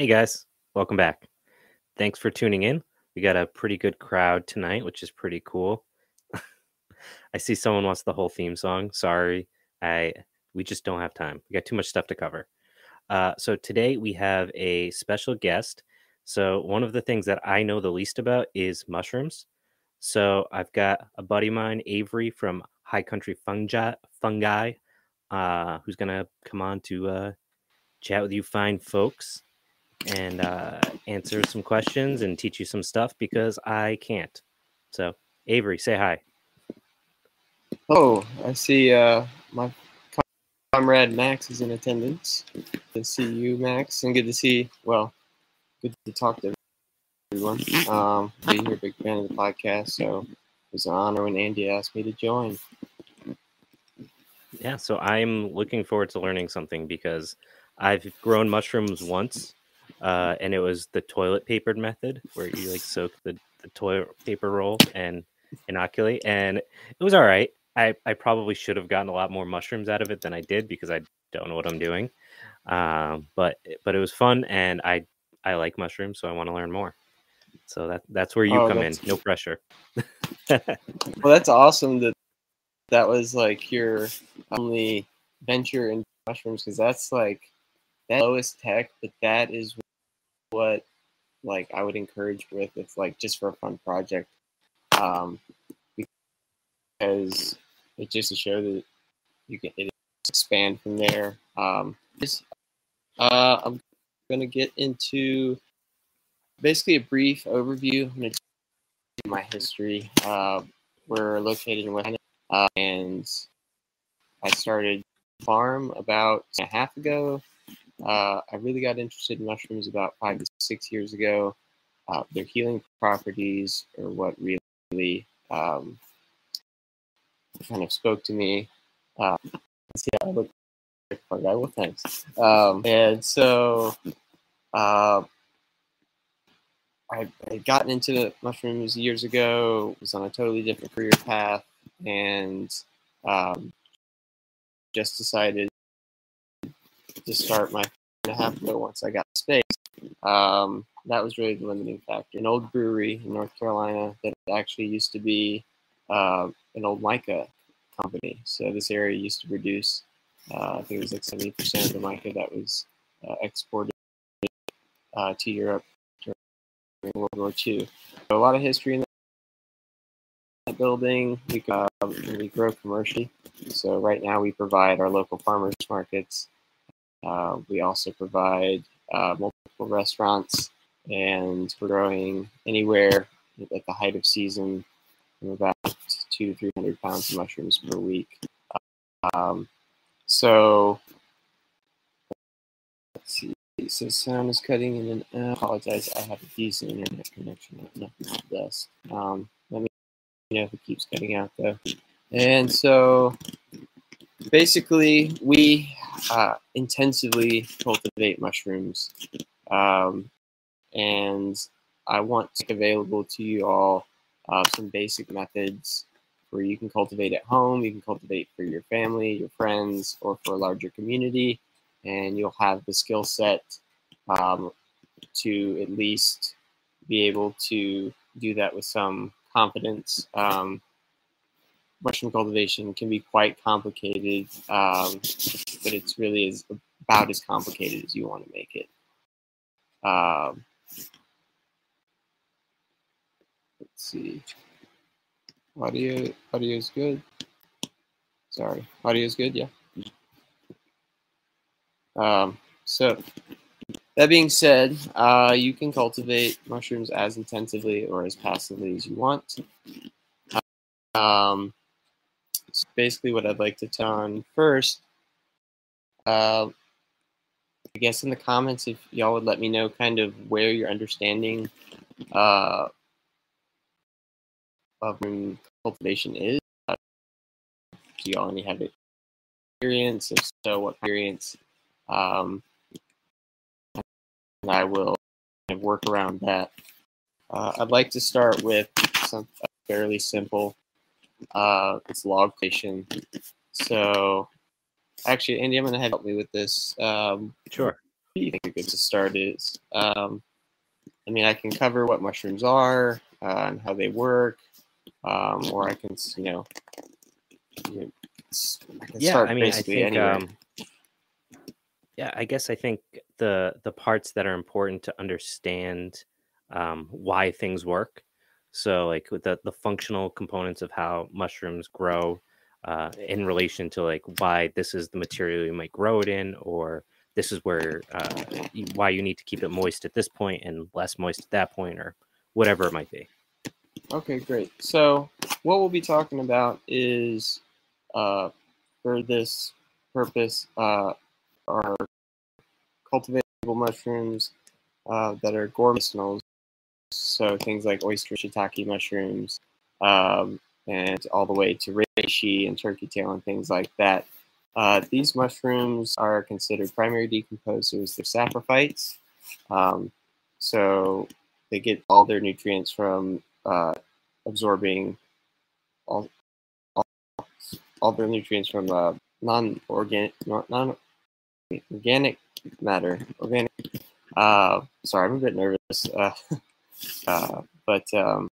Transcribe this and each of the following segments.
Hey guys, welcome back. Thanks for tuning in. We got a pretty good crowd tonight, which is pretty cool. I see someone wants the whole theme song. Sorry, I we just don't have time. We got too much stuff to cover. Uh, so today we have a special guest. So one of the things that I know the least about is mushrooms. So I've got a buddy of mine, Avery from High Country Fungi, Fungi, uh, who's gonna come on to uh, chat with you fine folks and uh, answer some questions and teach you some stuff because I can't. So Avery, say hi. Oh, I see uh, my comrade Max is in attendance. Good to see you, Max, and good to see, well, good to talk to everyone. Um, being here, big fan of the podcast, so it was an honor when Andy asked me to join. Yeah, so I'm looking forward to learning something because I've grown mushrooms once, uh, and it was the toilet papered method where you like soak the, the toilet paper roll and inoculate, and it was all right. I, I probably should have gotten a lot more mushrooms out of it than I did because I don't know what I'm doing. Um, but but it was fun, and I I like mushrooms, so I want to learn more. So that that's where you Oh, come in. No pressure. Well, that's awesome that that was like your only venture in mushrooms because that's like lowest tech, but that is what like I would encourage with if like just for a fun project, um, because it's just to show that you can expand from there. Um, just, uh, I'm gonna get into basically a brief overview. I'm my history. Uh, we're located in West, uh, and I started farm about a half ago. Uh, I really got interested in mushrooms about five to six years ago. Uh, their healing properties are what really um, kind of spoke to me. Uh, see how I look. Poor guy. Well, thanks. Um, and so uh, I I had gotten into mushrooms years ago. Was on a totally different career path, and um, just decided to start my half ago once I got space. Um, that was really the limiting factor. An old brewery in North Carolina that actually used to be uh, an old mica company. So this area used to produce, uh, I think it was like 70% of the mica that was uh, exported uh, to Europe during World War II. So a lot of history in that building. We, uh, we grow commercially. So right now we provide our local farmers markets. Uh, we also provide uh, multiple restaurants, and we're growing anywhere at the height of season about two to three hundred pounds of mushrooms per week. Um, so let's see. So sound is cutting in and. I apologize. I have a decent internet connection. Not nothing the best. Um, let me know if it keeps cutting out though. And so basically, we uh, intensively cultivate mushrooms. Um, and I want to make available to you all uh, some basic methods where you can cultivate at home, you can cultivate for your family, your friends, or for a larger community, and you'll have the skill set um, to at least be able to do that with some confidence. Um, mushroom cultivation can be quite complicated, um, but it's really is about as complicated as you want to make it. Um, let's see. Audio, audio is good. Sorry, audio is good. Yeah. Um, so that being said, uh, you can cultivate mushrooms as intensively or as passively as you want. Um, so basically, what I'd like to touch on first, uh, I guess in the comments, if y'all would let me know kind of where your understanding uh, of cultivation is. Uh, do y'all any have experience? If so, what experience? Um, and I will kind of work around that. Uh, I'd like to start with something fairly simple. Uh, it's log creation. So, actually, Andy, I'm going to help me with this. Um, Sure. do you think a good to start is? Um, I mean, I can cover what mushrooms are uh, and how they work, um, or I can, you know, you know I yeah, I mean, I think, um, yeah, I guess I think the the parts that are important to understand um, why things work. So, like with the the functional components of how mushrooms grow uh, in relation to like why this is the material you might grow it in, or this is where uh, why you need to keep it moist at this point and less moist at that point, or whatever it might be. Okay, great. So what we'll be talking about is uh, for this purpose uh, are cultivatable mushrooms uh, that are gourmet medicinals. So things like oyster shiitake mushrooms, um, and all the way to reishi and turkey tail and things like that. Uh, these mushrooms are considered primary decomposers. They're saprophytes. Um, so they get all their nutrients from uh, absorbing all, all, all their nutrients from uh, non-organic non-organic matter. Organic. Uh, sorry, I'm a bit nervous. Uh, but um,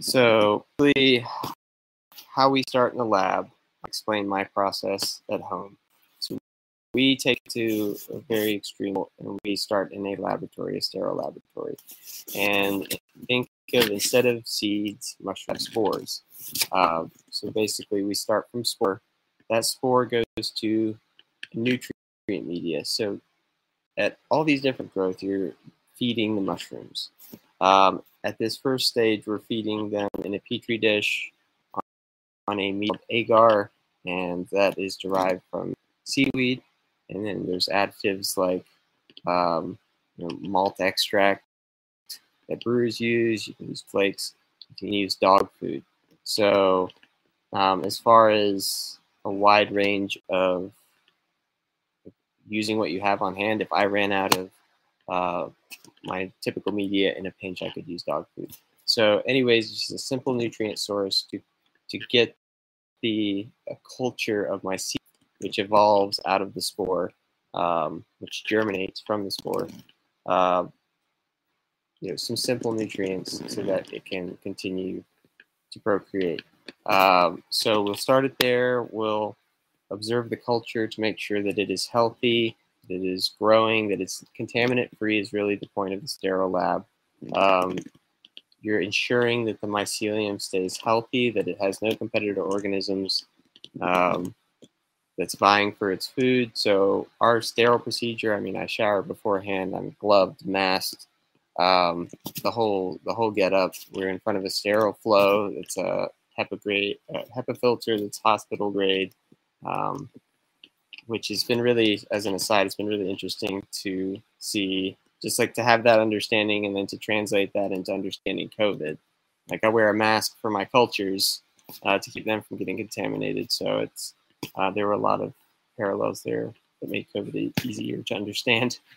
so how we start in the lab explain my process at home. So we take to a very extreme and we start in a laboratory, a sterile laboratory. And think of instead of seeds, mushroom spores. Uh, so basically, we start from spore. That spore goes to nutrient media. So at all these different growth, you're feeding the mushrooms. Um, at this first stage, we're feeding them in a petri dish on a meat agar, and that is derived from seaweed. And then there's additives like um, you know, malt extract that brewers use. You can use flakes. You can use dog food. So, um, as far as a wide range of using what you have on hand, if I ran out of uh, my typical media in a pinch, I could use dog food. So, anyways, it's just a simple nutrient source to to get the culture of my seed, which evolves out of the spore, um, which germinates from the spore. Uh, you know, some simple nutrients so that it can continue to procreate. Um, so we'll start it there. We'll observe the culture to make sure that it is healthy, that it is growing, that it's contaminant free is really the point of the sterile lab. Um, you're ensuring that the mycelium stays healthy, that it has no competitor organisms um, that's vying for its food. So our sterile procedure, I mean, I shower beforehand, I'm gloved, masked, um, the whole the whole get up. We're in front of a sterile flow. It's a HEPA grade, uh, HEPA filter that's hospital grade, um, which has been really, as an aside, it's been really interesting to see just like to have that understanding and then to translate that into understanding COVID. Like I wear a mask for my cultures uh, to keep them from getting contaminated. So it's uh, there were a lot of parallels there that made COVID easier to understand.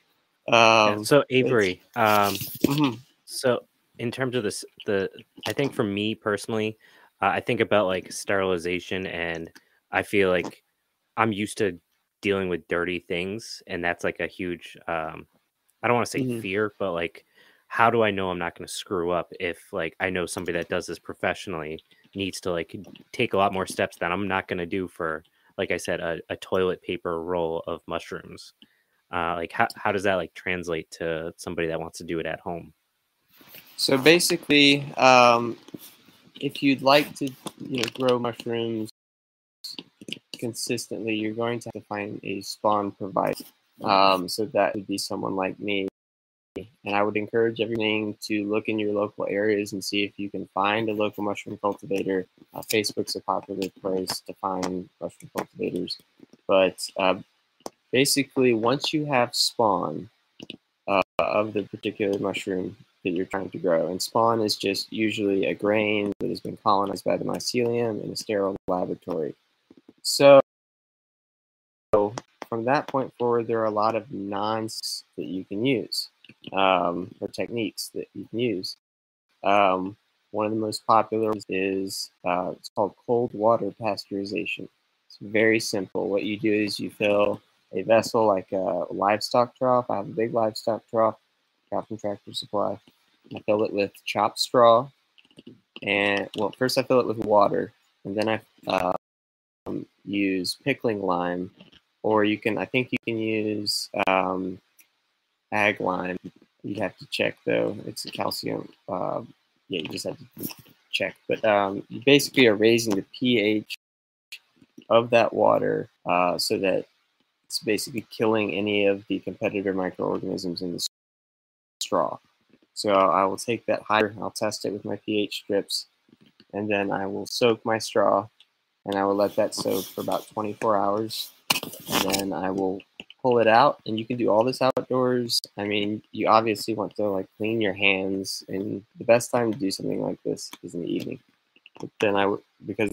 Um, so Avery, um, mm-hmm. so in terms of this, the I think for me personally, uh, I think about like sterilization, and I feel like I'm used to dealing with dirty things, and that's like a huge um, I don't want to say mm-hmm. fear, but like, how do I know I'm not going to screw up if like I know somebody that does this professionally needs to like take a lot more steps that I'm not going to do for, like I said, a, a, toilet paper roll of mushrooms. Uh, like, how, how does that like translate to somebody that wants to do it at home? So basically, um, if you'd like to, you know, grow mushrooms consistently, you're going to have to find a spawn provider. Um, so that would be someone like me. And I would encourage everything to look in your local areas and see if you can find a local mushroom cultivator. Uh, Facebook's a popular place to find mushroom cultivators. But uh, basically, once you have spawn uh, of the particular mushroom that you're trying to grow, and spawn is just usually a grain that has been colonized by the mycelium in a sterile laboratory. So from that point forward, there are a lot of nons that you can use um, or techniques that you can use. Um, one of the most popular is uh, it's called cold water pasteurization. It's very simple. What you do is you fill a vessel like a livestock trough. I have a big livestock trough, got from Tractor Supply. I fill it with chopped straw, and well, first I fill it with water, and then I um, use pickling lime, or you can. I think you can use um, ag lime. You'd have to check though. It's a calcium. Uh, yeah, you just have to check. But um, you basically are raising the pH of that water uh, so that it's basically killing any of the competitor microorganisms in the straw. So I will take that higher, I'll test it with my pH strips, and then I will soak my straw, and I will let that soak for about 24 hours, and then I will pull it out. And you can do all this outdoors. I mean, you obviously want to like clean your hands, and the best time to do something like this is in the evening. But then I would because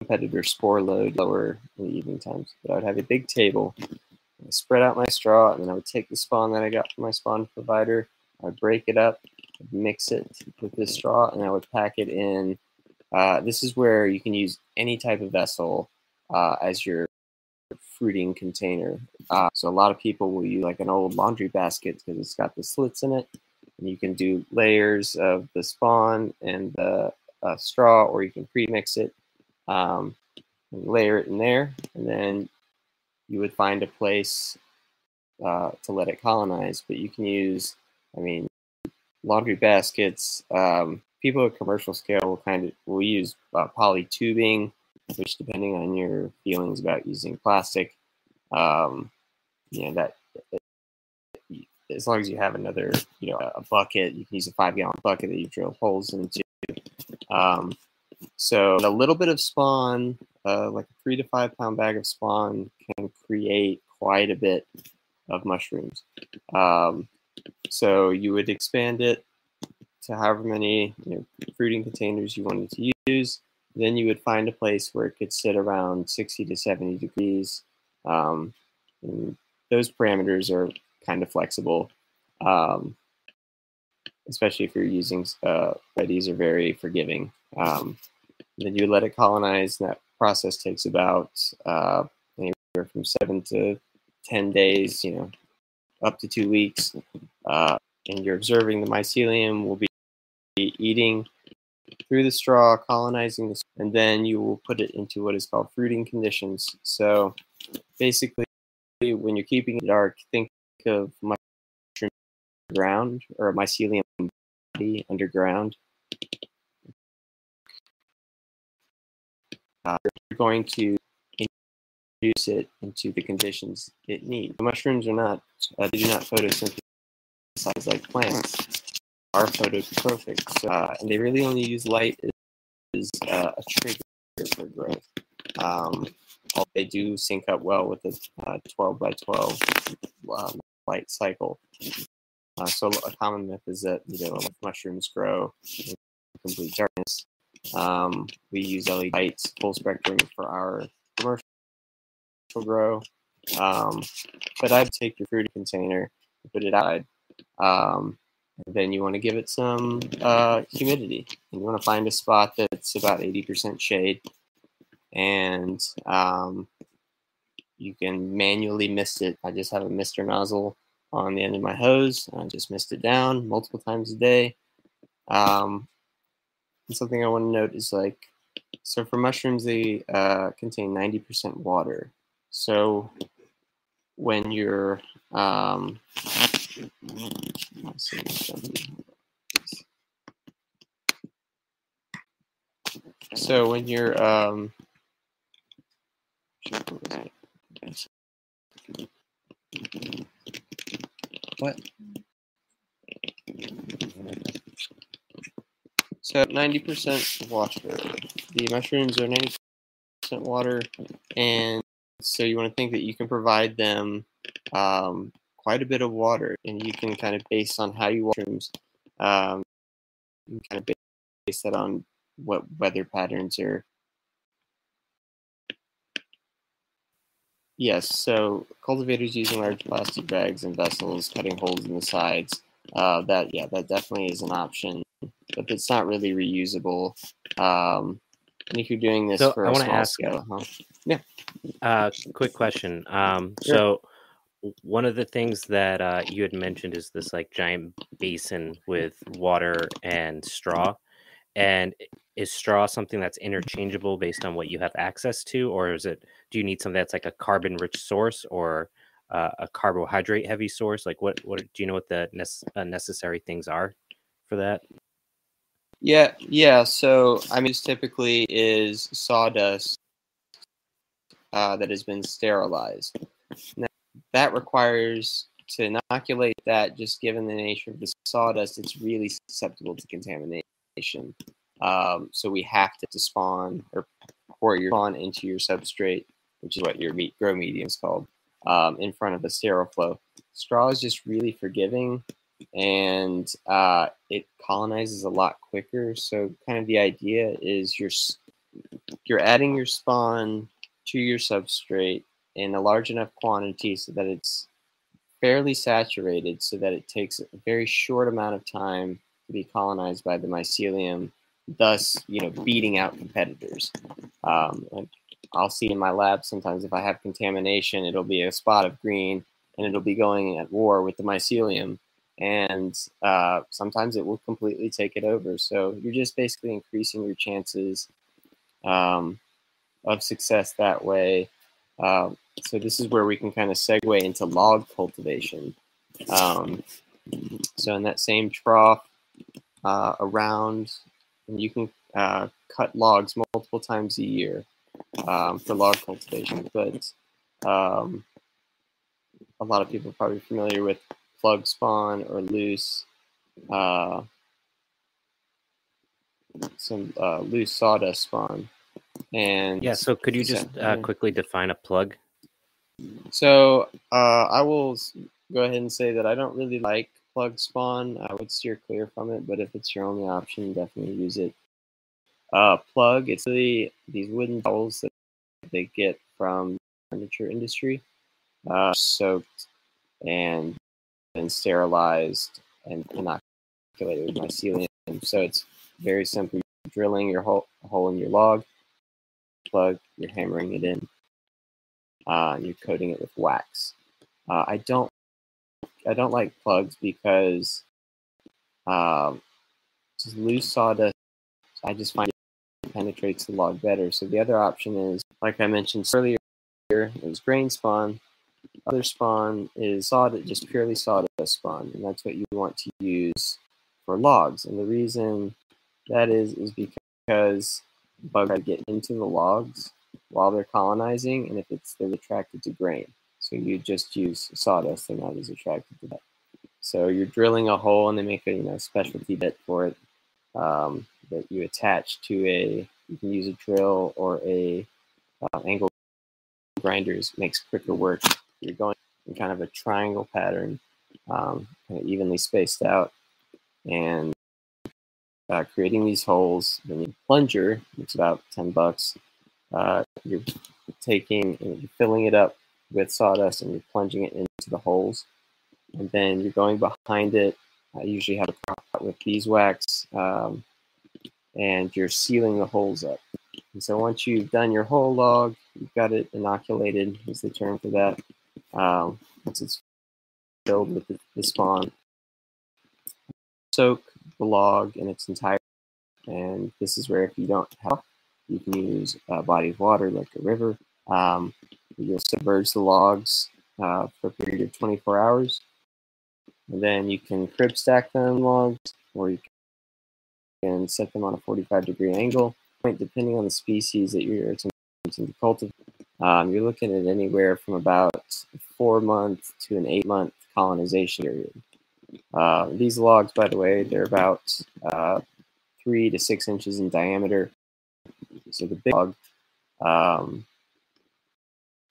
competitor spore load lower in the evening times. But I would have a big table. I spread out my straw, and then I would take the spawn that I got from my spawn provider. I would break it up, mix it with this straw, and I would pack it in. Uh, this is where you can use any type of vessel uh, as your fruiting container. Uh, so a lot of people will use like an old laundry basket because it's got the slits in it, and you can do layers of the spawn and the uh, straw, or you can pre-mix it um, layer it in there, and then you would find a place uh, to let it colonize. But you can use, I mean, laundry baskets. Um, people at commercial scale will kind of will use uh, poly tubing, which depending on your feelings about using plastic, um, you know that as long as you have another, you know, a bucket, you can use a five gallon bucket that you drill holes into. Um, so a little bit of spawn, uh, like a three to five pound bag of spawn, can create quite a bit of mushrooms. Um, so you would expand it to however many you know, fruiting containers you wanted to use. Then you would find a place where it could sit around 60 to 70 degrees. Um, those parameters are kind of flexible, um, especially if you're using uh, these are very forgiving. Um, then you let it colonize. And that process takes about uh, anywhere from seven to ten days. You know, up to two weeks. Uh, and you're observing the mycelium will be eating through the straw, colonizing this, and then you will put it into what is called fruiting conditions. So basically, when you're keeping it dark, think of mushroom ground or mycelium body underground. uh, you're going to introduce it into the conditions it needs. The mushrooms are not, uh, they do not photosynthesize like plants, are phototrophic, so, uh, and they really only use light as uh, a trigger for growth. Um, they do sync up well with the uh, 12 by 12 um, light cycle. Uh, so a common myth is that you know mushrooms grow in complete darkness. Um, we use LED lights, full spectrum for our commercial grow. Um, but I'd take your fruit container, put it out, um, and then you want to give it some uh, humidity. And you want to find a spot that's about 80% shade, and um, you can manually mist it. I just have a mister nozzle on the end of my hose. I just mist it down multiple times a day. Um, something I want to note is like, so for mushrooms, they uh, contain 90% water. So when you're, um, so when you're, um, what? So 90% water. The mushrooms are 90% water, and so you want to think that you can provide them um, quite a bit of water, and you can kind of base on how you water mushrooms, um, kind of base that on what weather patterns are. Yes, so cultivators using large plastic bags and vessels, cutting holes in the sides. Uh, that yeah, that definitely is an option but it's not really reusable. Um, and if you're doing this so for I a want small to ask, scale, huh? Yeah. Uh, quick question. Um, Sure. so one of the things that uh, you had mentioned is this like giant basin with water and straw. And is straw something that's interchangeable based on what you have access to, or is it? Do you need something that's like a carbon-rich source or uh, a carbohydrate-heavy source? Like, what? What do you know? What the uh, necessary things are for that? Yeah, yeah. So I mean, typically is sawdust uh, that has been sterilized. Now, that requires to inoculate that. Just given the nature of the sawdust, it's really susceptible to contamination. Um, so we have to spawn or pour your spawn into your substrate, which is what your meat grow medium is called, um, in front of the sterile flow. Straw is just really forgiving and uh, it colonizes a lot quicker. So, kind of the idea is you're you're adding your spawn to your substrate in a large enough quantity so that it's fairly saturated, so that it takes a very short amount of time to be colonized by the mycelium, thus, you know, beating out competitors. Um, I'll see in my lab sometimes if I have contamination, it'll be a spot of green, and it'll be going at war with the mycelium and uh, sometimes it will completely take it over. So you're just basically increasing your chances um, of success that way. Um, so this is where we can kind of segue into log cultivation. Um, so in that same trough uh, around, you can uh, cut logs multiple times a year um, for log cultivation, but um, a lot of people are probably familiar with plug spawn or loose uh, some uh, loose sawdust spawn and Yeah. So could you just uh, quickly define a plug? so uh, i will go ahead and say that i don't really like plug spawn i would steer clear from it but if it's your only option definitely use it uh, plug it's really these wooden dowels that they get from the furniture industry uh, soaked and then sterilized and inoculated with mycelium. So it's very simple. You're drilling your hole, hole in your log, plug, you're hammering it in, uh, you're coating it with wax. Uh, I don't, I don't like plugs because um, loose sawdust. I just find it penetrates the log better. So the other option is, like I mentioned earlier, it was grain spawn other spawn is sawdust, just purely sawdust spawn, and that's what you want to use for logs. And the reason that is is because bugs get into the logs while they're colonizing, and if it's they're attracted to grain, so you just use sawdust. They're not as attracted to that. So you're drilling a hole, and they make a you know specialty bit for it um, that you attach to a. You can use a drill or a uh, angle grinders makes quicker work. You're going in kind of a triangle pattern, um, kind of evenly spaced out, and uh, creating these holes. Then you plunger, it's about ten bucks. Uh, you're taking and you're filling it up with sawdust, and you're plunging it into the holes, and then you're going behind it. I usually have a pot with beeswax, um, and you're sealing the holes up. And so once you've done your whole log, you've got it inoculated, is the term for that. Um, once it's filled with the, the spawn, soak the log in its entirety. And this is where if you don't have, you can use a body of water like a river. Um, you'll submerge the logs uh, for a period of 24 hours. And then you can crib stack them logs, or you can set them on a 45 degree angle depending on the species that you're attempting to cultivate. Um, you're looking at anywhere from about four month to an eight month colonization period. Uh, these logs, by the way, they're about uh, three to six inches in diameter. So the big log, um,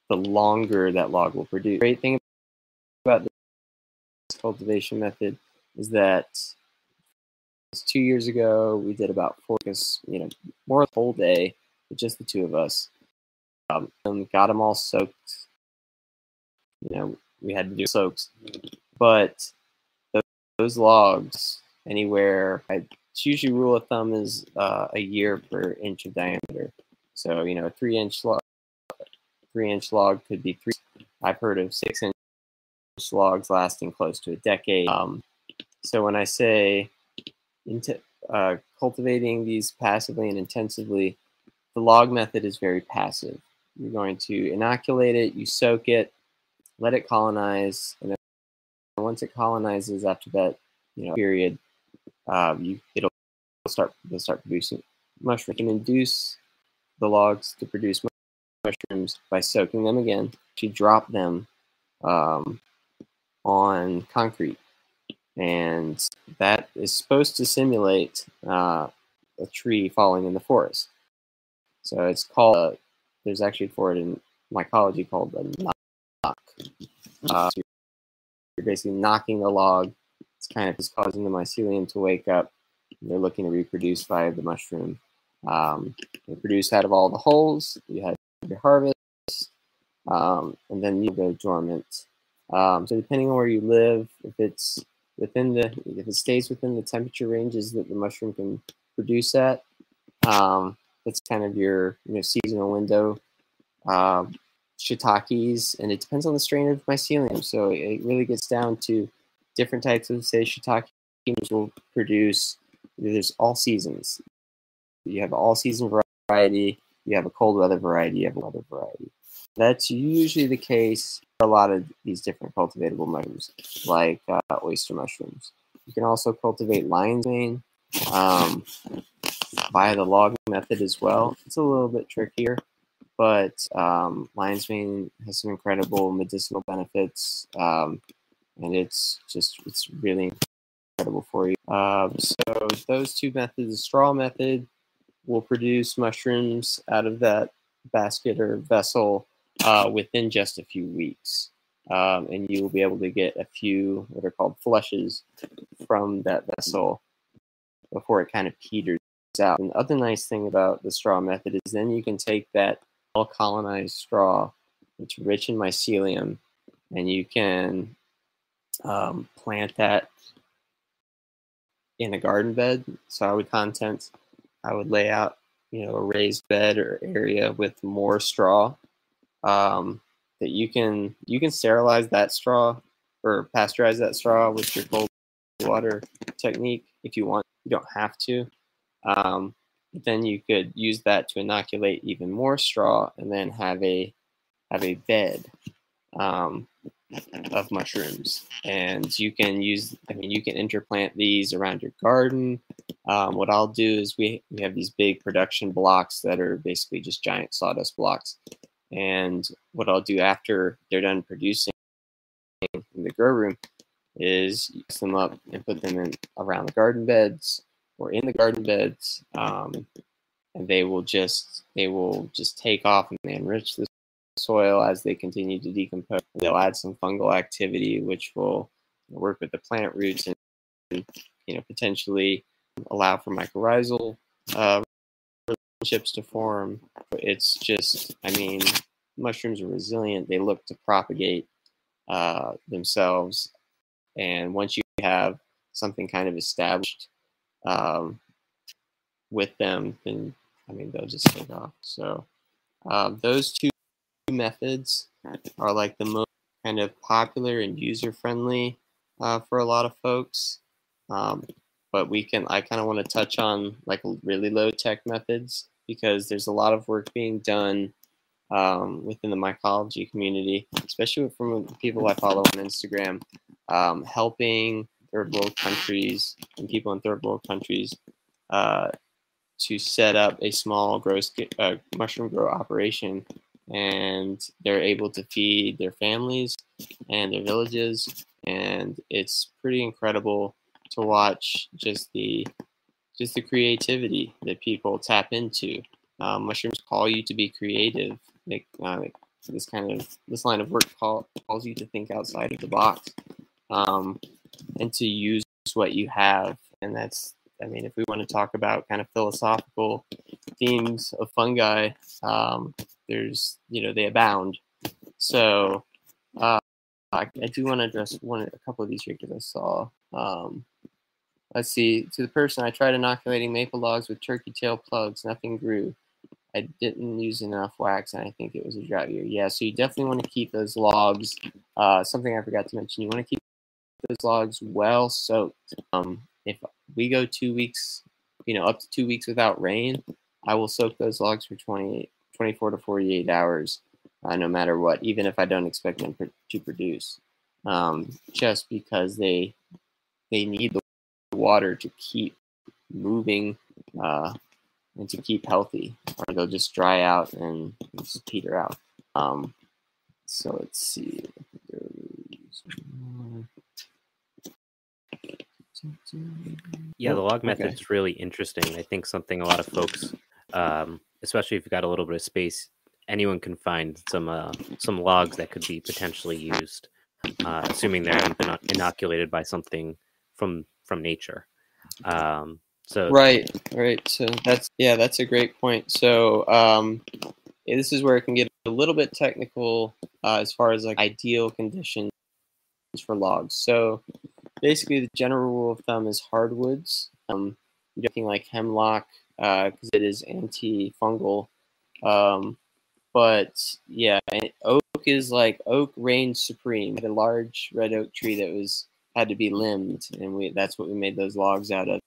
the longer that log will produce. Great thing about this cultivation method is that two years ago we did about four you know more the whole day just the two of us um, and got them all soaked you know we had to do soaks but those, logs anywhere it's usually rule of thumb is uh, a year per inch of diameter so you know a three inch log three inch log could be three. I've heard of six inch logs lasting close to a decade. Um, so when I say into, uh, cultivating these passively and intensively, the log method is very passive. You're going to inoculate it, you soak it, let it colonize, and then once it colonizes after that you know period, um, you it'll start it'll start producing mushrooms can induce the logs to produce mushrooms by soaking them again to drop them um, on concrete, and that is supposed to simulate uh, a tree falling in the forest. So it's called. Uh, there's actually for it in mycology called a knock. Uh, you're basically knocking the log. It's kind of just causing the mycelium to wake up. They're looking to reproduce via the mushroom. Um, they produce out of all the holes. You have your harvest, um, and then you go dormant. Um, so depending on where you live, if it's within the if it stays within the temperature ranges that the mushroom can produce at, um, that's kind of your you know seasonal window. Um, shiitakes, and it depends on the strain of mycelium. So it really gets down to different types of say shiitake will produce. There's all seasons. You have all season variety. You have a cold weather variety. You have a weather variety. That's usually the case for a lot of these different cultivatable mushrooms, like uh, oyster mushrooms. You can also cultivate lion's mane um, via the log method as well. It's a little bit trickier, but um, lion's mane has some incredible medicinal benefits, um, and it's just it's really incredible for you. Um, so those two methods, the straw method will produce mushrooms out of that basket or vessel uh, within just a few weeks. Um, and you will be able to get a few what are called flushes from that vessel before it kind of peters out. And the other nice thing about the straw method is then you can take that colonized straw, it's rich in mycelium, and you can um, plant that in a garden bed. So I would content, I would lay out, you know, a raised bed or area with more straw um, that you can you can sterilize that straw or pasteurize that straw with your cold water technique if you want. You don't have to. Um, then you could use that to inoculate even more straw and then have a have a bed um, of mushrooms. And you can use i mean you can interplant these around your garden. Um, what i'll do is we, we have these big production blocks that are basically just giant sawdust blocks. And what i'll do after they're done producing in the grow room is use them up and put them in around the garden beds or in the garden beds, um, and they will just they will just take off and they enrich the soil as they continue to decompose. They'll add some fungal activity, which will work with the plant roots and you know potentially allow for mycorrhizal uh, relationships to form. It's just, I mean, mushrooms are resilient. They look to propagate uh, themselves, and once you have something kind of established um, with them, then I mean they'll just take off. So um, those two methods are like the most kind of popular and user friendly uh, for a lot of folks. Um, but we can I kind of want to touch on like really low tech methods because there's a lot of work being done um, within the mycology community, especially from people I follow on Instagram, um, helping third world countries and people in third world countries uh, to set up a small grow uh, mushroom grow operation. And they're able to feed their families and their villages. And it's pretty incredible to watch just the just the creativity that people tap into. Um, mushrooms call you to be creative. Uh, this kind of this line of work call, calls you to think outside of the box. Um, and to use what you have. And that's, I mean, if we want to talk about kind of philosophical themes of fungi, um, there's, you know, they abound. So uh, I, I, do want to address one, a couple of these here because I saw. Um, let's see. To the person, I tried inoculating maple logs with turkey tail plugs. Nothing grew. I didn't use enough wax, and I think it was a drought year. Yeah, so you definitely want to keep those logs. Uh, something I forgot to mention: you want to keep those logs well soaked. Um, if we go two weeks, you know, up to two weeks without rain, I will soak those logs for 28, 24 to 48 hours, uh, no matter what, even if I don't expect them to produce, um, just because they they need the water to keep moving uh, and to keep healthy, or they'll just dry out and just peter out. Um, so let's see. Yeah, the log method is really interesting. I think something a lot of folks, um, especially if you've got a little bit of space, anyone can find some uh, some logs that could be potentially used, uh, assuming they haven't been inoculated by something from from nature. Um, so right, right. So that's yeah, that's a great point. So um, yeah, this is where it can get a little bit technical uh, as far as like ideal conditions for logs. So basically, the general rule of thumb is hardwoods. Um, anything like hemlock because uh, it is antifungal. Um, but yeah, oak is like oak reigns supreme. a large red oak tree that was had to be limbed, and we that's what we made those logs out of.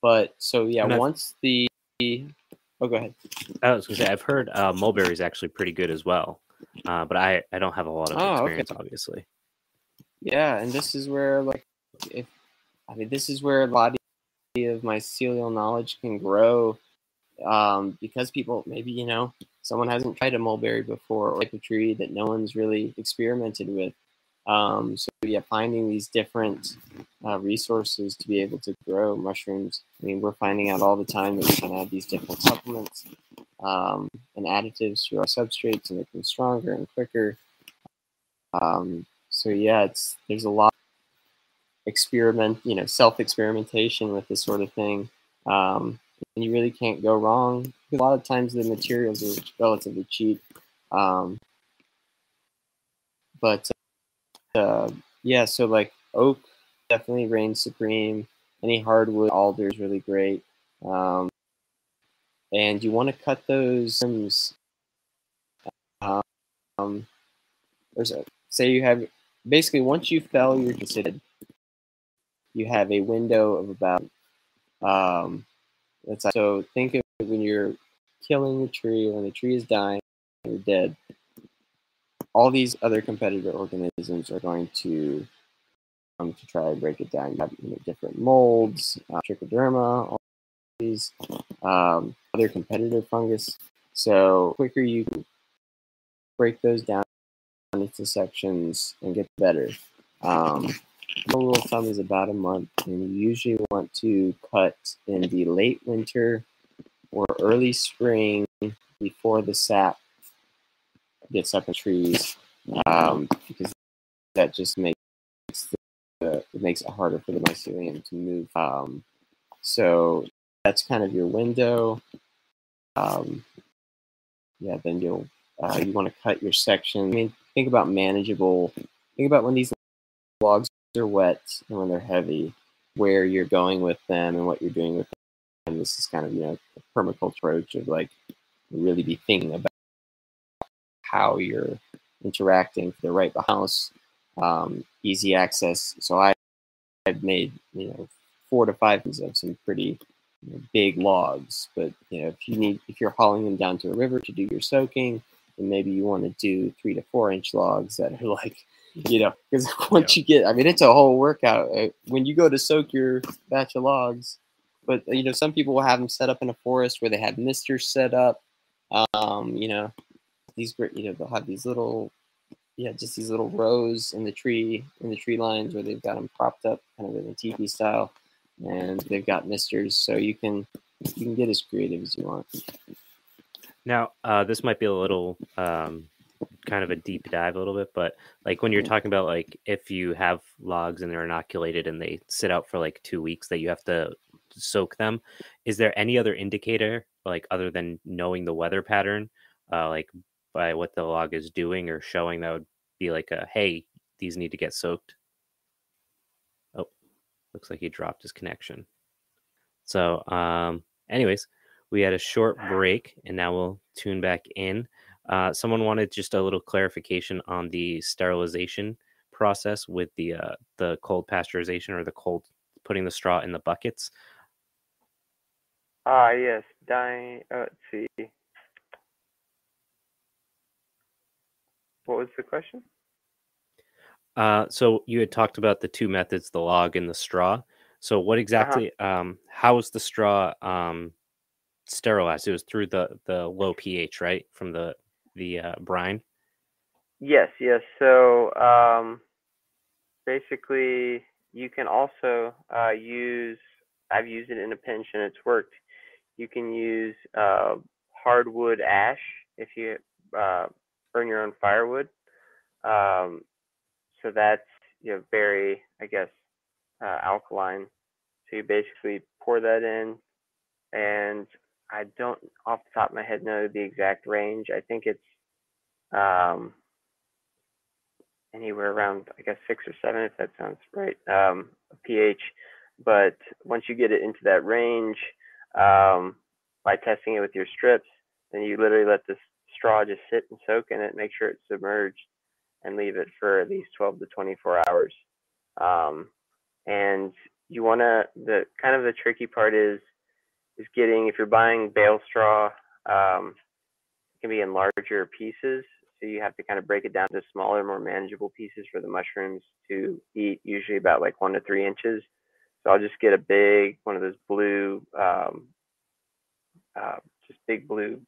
But so yeah, once the oh, go ahead. I was gonna say I've heard uh, mulberry is actually pretty good as well, uh, but I I don't have a lot of oh, experience, okay. obviously. Yeah, and this is where like if I mean this is where a lot of mycelial knowledge can grow um, because people maybe you know someone hasn't tried a mulberry before or of tree that no one's really experimented with. Um, so yeah, finding these different uh, resources to be able to grow mushrooms. I mean, we're finding out all the time that we can add these different supplements um, and additives to our substrates to make them stronger and quicker. Um, so yeah, it's there's a lot experiment, you know, self experimentation with this sort of thing. Um, and you really can't go wrong. A lot of times the materials are relatively cheap. Um, but uh, yeah, so like oak definitely reigns supreme. Any hardwood, alder is really great. Um, and you want to cut those. Um, there's a, say you have basically once you fell your considered, you have a window of about um, that's so think of when you're killing the tree, when the tree is dying, you're dead. All these other competitor organisms are going to come to try to break it down. You have you know, different molds, uh, trichoderma, all these um, other competitor fungus. So quicker you break those down into sections and get better. Um, rule of thumb is about a month, and you usually want to cut in the late winter or early spring before the sap gets up in trees, um, because that just makes the, it makes it harder for the mycelium to move. Um, so that's kind of your window. Um, yeah, then you'll uh, you want to cut your section. I mean, think about manageable. Think about when these logs are wet and when they're heavy, where you're going with them and what you're doing with them. And this is kind of, you know, a permaculture approach of like really be thinking about how you're interacting for the right house, um, easy access. So I, I've made, you know, four to five of some pretty you know, big logs. But, you know, if you need, if you're hauling them down to a river to do your soaking, then maybe you want to do three to four inch logs that are like you know, because once yeah. you get, I mean, it's a whole workout. Uh, when you go to soak your batch of logs, but you know, some people will have them set up in a forest where they have misters set up. Um, you know, these great, you know, they'll have these little, yeah, just these little rows in the tree, in the tree lines where they've got them propped up kind of in a teepee style, and they've got misters, so you can you can get as creative as you want. Now, uh, this might be a little um, kind of a deep dive a little bit, but like when you're talking about like if you have logs and they're inoculated and they sit out for like two weeks that you have to soak them, is there any other indicator like other than knowing the weather pattern, uh, like by what the log is doing or showing that would be like a hey these need to get soaked. Oh, looks like he dropped his connection. So, um, anyways, We had a short break, and now we'll tune back in. Uh, someone wanted just a little clarification on the sterilization process with the uh, the cold pasteurization or the cold putting the straw in the buckets. Ah, yes. Dying. Uh, let's see. What was the question? Uh, so you had talked about the two methods, the log and the straw. So what Uh-huh. exactly? Um, how was the straw um, sterilized? It was through the the low pH, right, from the the uh, brine. Yes, yes. So um, basically, you can also uh, use. I've used it in a pinch and it's worked. You can use uh, hardwood ash if you uh, burn your own firewood. Um, so that's you know very, I guess, uh, alkaline. So you basically pour that in, and I don't off the top of my head know the exact range. I think it's um, anywhere around I guess six or seven, if that sounds right, um, pH. But once you get it into that range, um, by testing it with your strips, then you literally let the straw just sit and soak in it, make sure it's submerged, and leave it for at least 12 to 24 hours. Um, and you want to the kind of the tricky part is is getting if you're buying bale straw, um, it can be in larger pieces, so you have to kind of break it down to smaller, more manageable pieces for the mushrooms to eat, usually about like one to three inches. So I'll just get a big one of those blue, um, uh, just big blue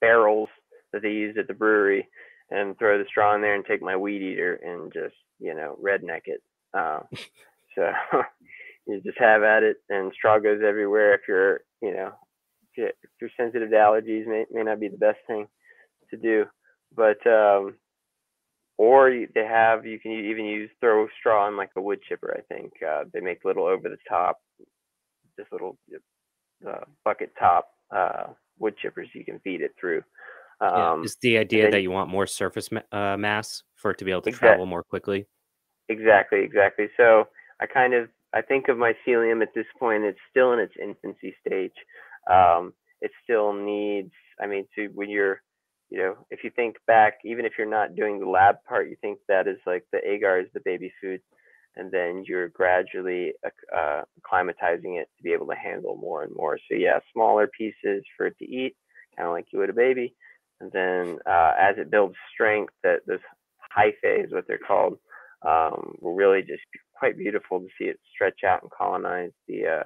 barrels that they use at the brewery, and throw the straw in there and take my weed eater and just you know redneck it. Uh, so you just have at it, and straw goes everywhere. If you're you know if you- if you're sensitive to allergies, may may not be the best thing to do, but um, or they have you can even use throw straw in like a wood chipper. I think uh, they make little over the top, this little uh, bucket top uh, wood chippers you can feed it through. Yeah. Um, Is the idea that you want more surface ma- uh, mass for it to be able to travel more quickly? Exactly, exactly. So I kind of I think of mycelium at this point. It's still in its infancy stage. Um, it still needs. I mean, to when you're, you know, if you think back, even if you're not doing the lab part, you think that is like the agar is the baby food, and then you're gradually uh, acclimatizing it to be able to handle more and more. So yeah, smaller pieces for it to eat, kind of like you would a baby, and then uh, as it builds strength, that those hyphae is what they're called um, will really just quite beautiful to see it stretch out and colonize the uh,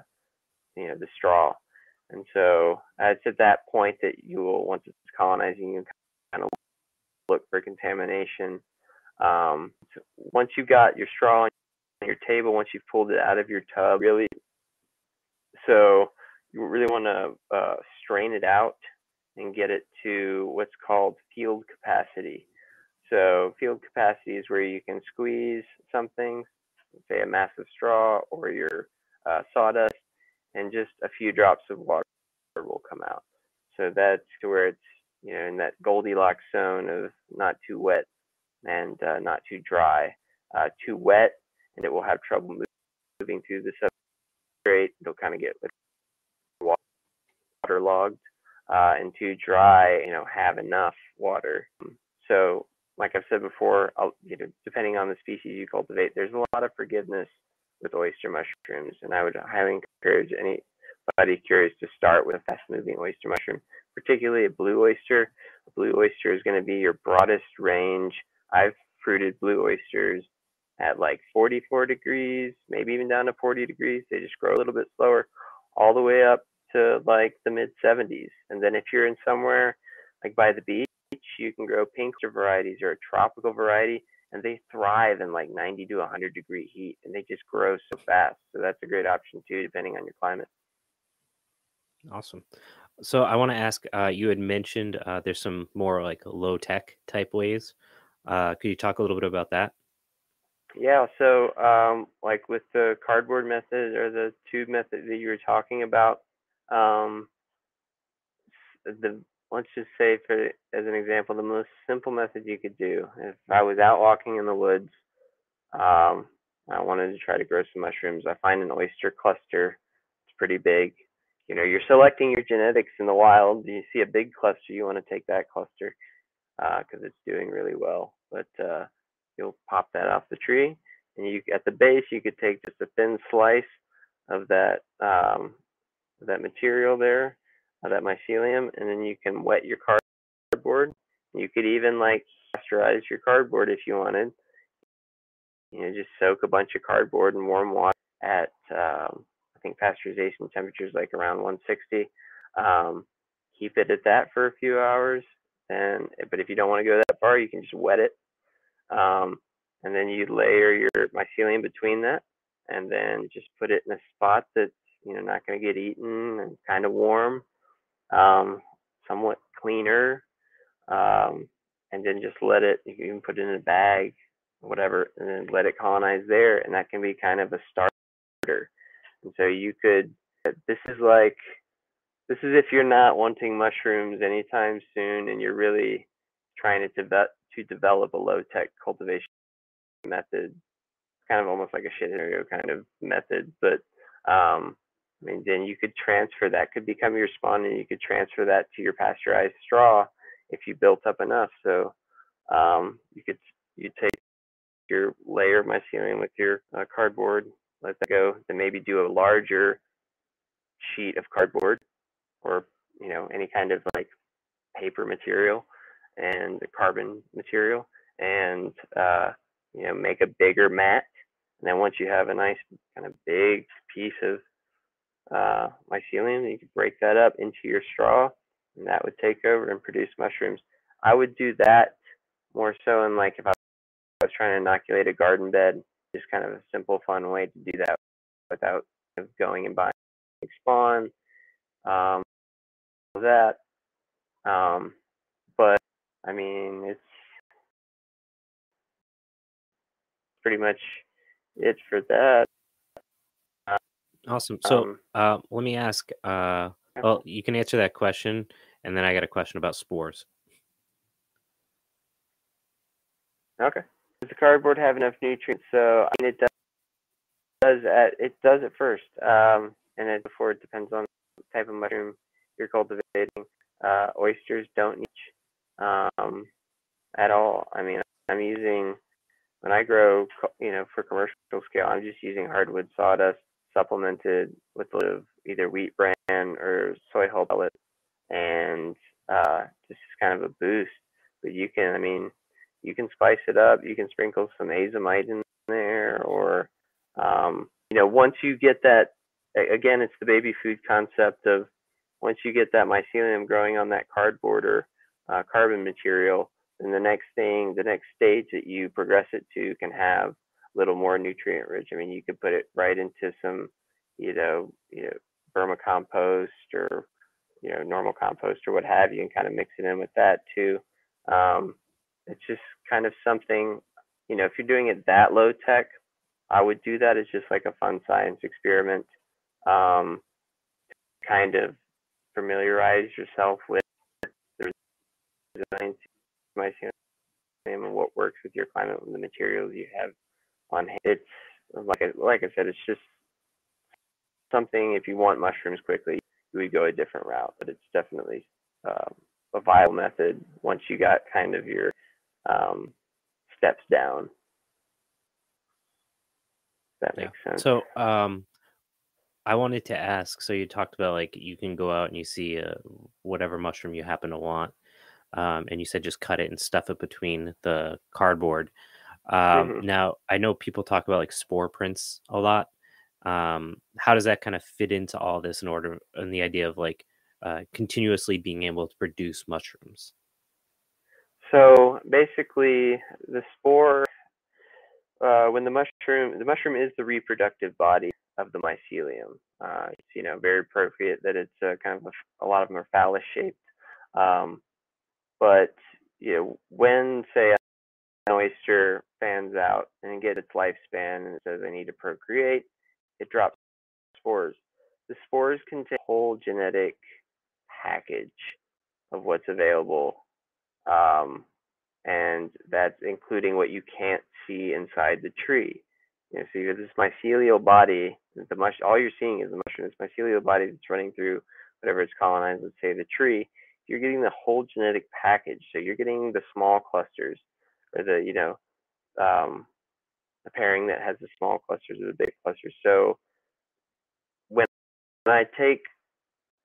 you know the straw. And so it's at that point that you will once it's colonizing, you kind of look for contamination. Um, so once you've got your straw on your table, once you've pulled it out of your tub, really, so you really want to uh, strain it out and get it to what's called field capacity. So field capacity is where you can squeeze something, say a massive straw or your uh, sawdust, and just a few drops of water will come out. So that's to where it's you know in that Goldilocks zone of not too wet and uh, not too dry. Uh, too wet, and it will have trouble moving through the substrate. It'll kind of get waterlogged. Uh, and too dry, you know, have enough water. So like I've said before, I'll, you know, depending on the species you cultivate, there's a lot of forgiveness with oyster mushrooms, and I would highly encourage anybody curious to start with a fast-moving oyster mushroom, particularly a blue oyster. A blue oyster is going to be your broadest range. I've fruited blue oysters at like 44 degrees, maybe even down to 40 degrees. They just grow a little bit slower, all the way up to like the mid 70s. And then if you're in somewhere like by the beach, you can grow pink varieties or a tropical variety, and they thrive in like 90 to 100 degree heat, and they just grow so fast. So that's a great option too, depending on your climate. Awesome. So I want to ask. Uh, you had mentioned uh, there's some more like low tech type ways. Uh, could you talk a little bit about that? Yeah, so um, like with the cardboard method or the tube method that you were talking about, um, the let's just say for as an example, the most simple method you could do if I was out walking in the woods, um, I wanted to try to grow some mushrooms. I find an oyster cluster. It's pretty big. you know you're selecting your genetics in the wild. You see a big cluster, you want to take that cluster because uh, it's doing really well. But uh, you'll pop that off the tree, and you at the base you could take just a thin slice of that um, that material there, that mycelium, and then you can wet your cardboard. You could even like pasteurize your cardboard if you wanted. You know, just soak a bunch of cardboard in warm water at um, I think pasteurization temperatures like around 160. Um, keep it at that for a few hours, and but if you don't want to go that far, you can just wet it, um, and then you layer your mycelium between that, and then just put it in a spot that's you know not going to get eaten and kind of warm, um, somewhat cleaner, um, and then just let it. You can put it in a bag, whatever, and then let it colonize there, and that can be kind of a starter. And so you could. This is like this is if you're not wanting mushrooms anytime soon and you're really trying to develop to develop a low tech cultivation method kind of almost like a shit scenario kind of method but um i mean then you could transfer that could become your spawn and you could transfer that to your pasteurized straw if you built up enough. So um you could you take your layer of mycelium with your uh, cardboard let that go then maybe do a larger sheet of cardboard or you know any kind of like paper material and carbon material and uh, you know make a bigger mat. And then once you have a nice kind of big piece of uh, mycelium you could break that up into your straw and that would take over and produce mushrooms i would do that more so in like if i was trying to inoculate a garden bed just kind of a simple fun way to do that without going and buying spawn um, that. Um, but I mean, it's pretty much it for that. Awesome. So um, uh, let me ask. Uh, well, you can answer that question, and then I got a question about spores. Okay. Does the cardboard have enough nutrients? So I mean, it does. Does at it does at first, um, and then before it depends on the type of mushroom you're cultivating. Uh, oysters don't need um, at all. I mean, I'm using when I grow, you know, for commercial scale, I'm just using hardwood sawdust supplemented with either wheat bran or soy hull pellet, and uh, just kind of a boost. But you can, I mean, you can spice it up. You can sprinkle some azomite in there, or um, you know, once you get that, again, it's the baby food concept of once you get that mycelium growing on that cardboard or uh, carbon material, then the next thing, the next stage that you progress it to can have little more nutrient rich. I mean, you could put it right into some, you know, you know, vermicompost or, you know, normal compost or what have you, and kind of mix it in with that too. Um, it's just kind of something, you know, if you're doing it that low tech, I would do that as just like a fun science experiment. Um, kind of familiarize yourself with the mycelium and what works with your climate and the materials you have on hand. It's like I, like I said, it's just something. If you want mushrooms quickly, you would go a different route, but it's definitely um, a viable method once you got kind of your um, steps down. That makes yeah. sense. So, um, I wanted to ask. So you talked about like you can go out and you see uh, whatever mushroom you happen to want, um, and you said just cut it and stuff it between the cardboard. Um, mm-hmm. Now I know people talk about like spore prints a lot. Um, how does that kind of fit into all this in order and the idea of like uh, continuously being able to produce mushrooms? So basically, the spore, uh, when the mushroom, the mushroom is the reproductive body of the mycelium. Uh, it's you know very appropriate that it's uh, kind of a, a, lot of them are phallus shaped. Um, but you know when say oyster fans out and gets its lifespan and it says I need to procreate, it drops spores. The spores contain a whole genetic package of what's available. Um, and that's including what you can't see inside the tree. You know, so you have this mycelial body. The mush, all you're seeing is the mushroom mushroom, this mycelial body that's running through whatever it's colonized, let's say the tree, you're getting the whole genetic package. So you're getting the small clusters or the, you know, um, the pairing that has the small clusters or the big clusters. So when I take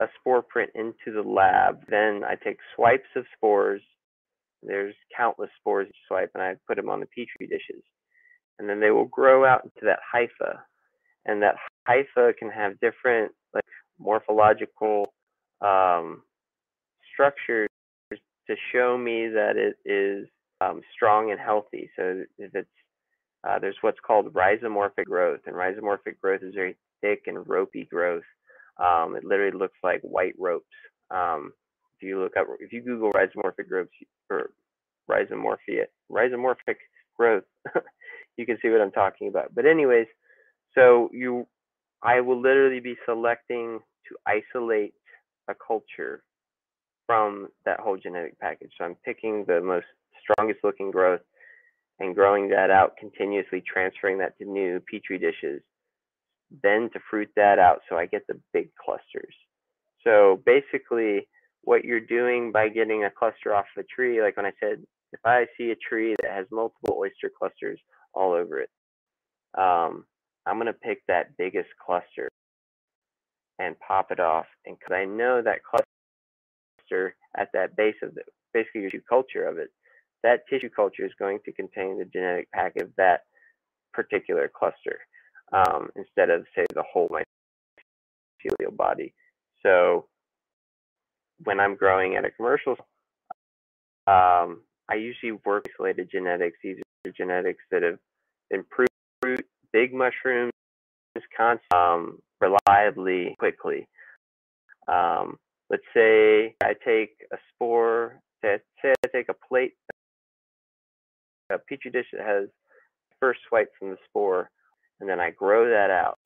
a spore print into the lab, then I take swipes of spores. There's countless spores each swipe, and I put them on the petri dishes. And then they will grow out into that hypha. And that hypha can have different like morphological um, structures to show me that it is um, strong and healthy. So if it's uh, there's what's called rhizomorphic growth, and rhizomorphic growth is very thick and ropey growth. Um, it literally looks like white ropes. Um, if you look up, if you Google rhizomorphic growth or rhizomorphia, rhizomorphic growth, you can see what I'm talking about. But anyways, so you, I will literally be selecting to isolate a culture from that whole genetic package. So I'm picking the most strongest looking growth and growing that out continuously, transferring that to new petri dishes, then to fruit that out so I get the big clusters. So basically, what you're doing by getting a cluster off a tree, like when I said, if I see a tree that has multiple oyster clusters all over it, um, I'm going to pick that biggest cluster and pop it off. And because I know that cluster at that base of the, basically your culture of it, that tissue culture is going to contain the genetic packet of that particular cluster um, instead of, say, the whole mycelial body. So when I'm growing at a commercial, um, I usually work isolated genetics. These are genetics that have improved big mushrooms, um, reliably, quickly. Um, let's say I take a spore, say I take a plate a petri dish that has first swipe from the spore, and then I grow that out.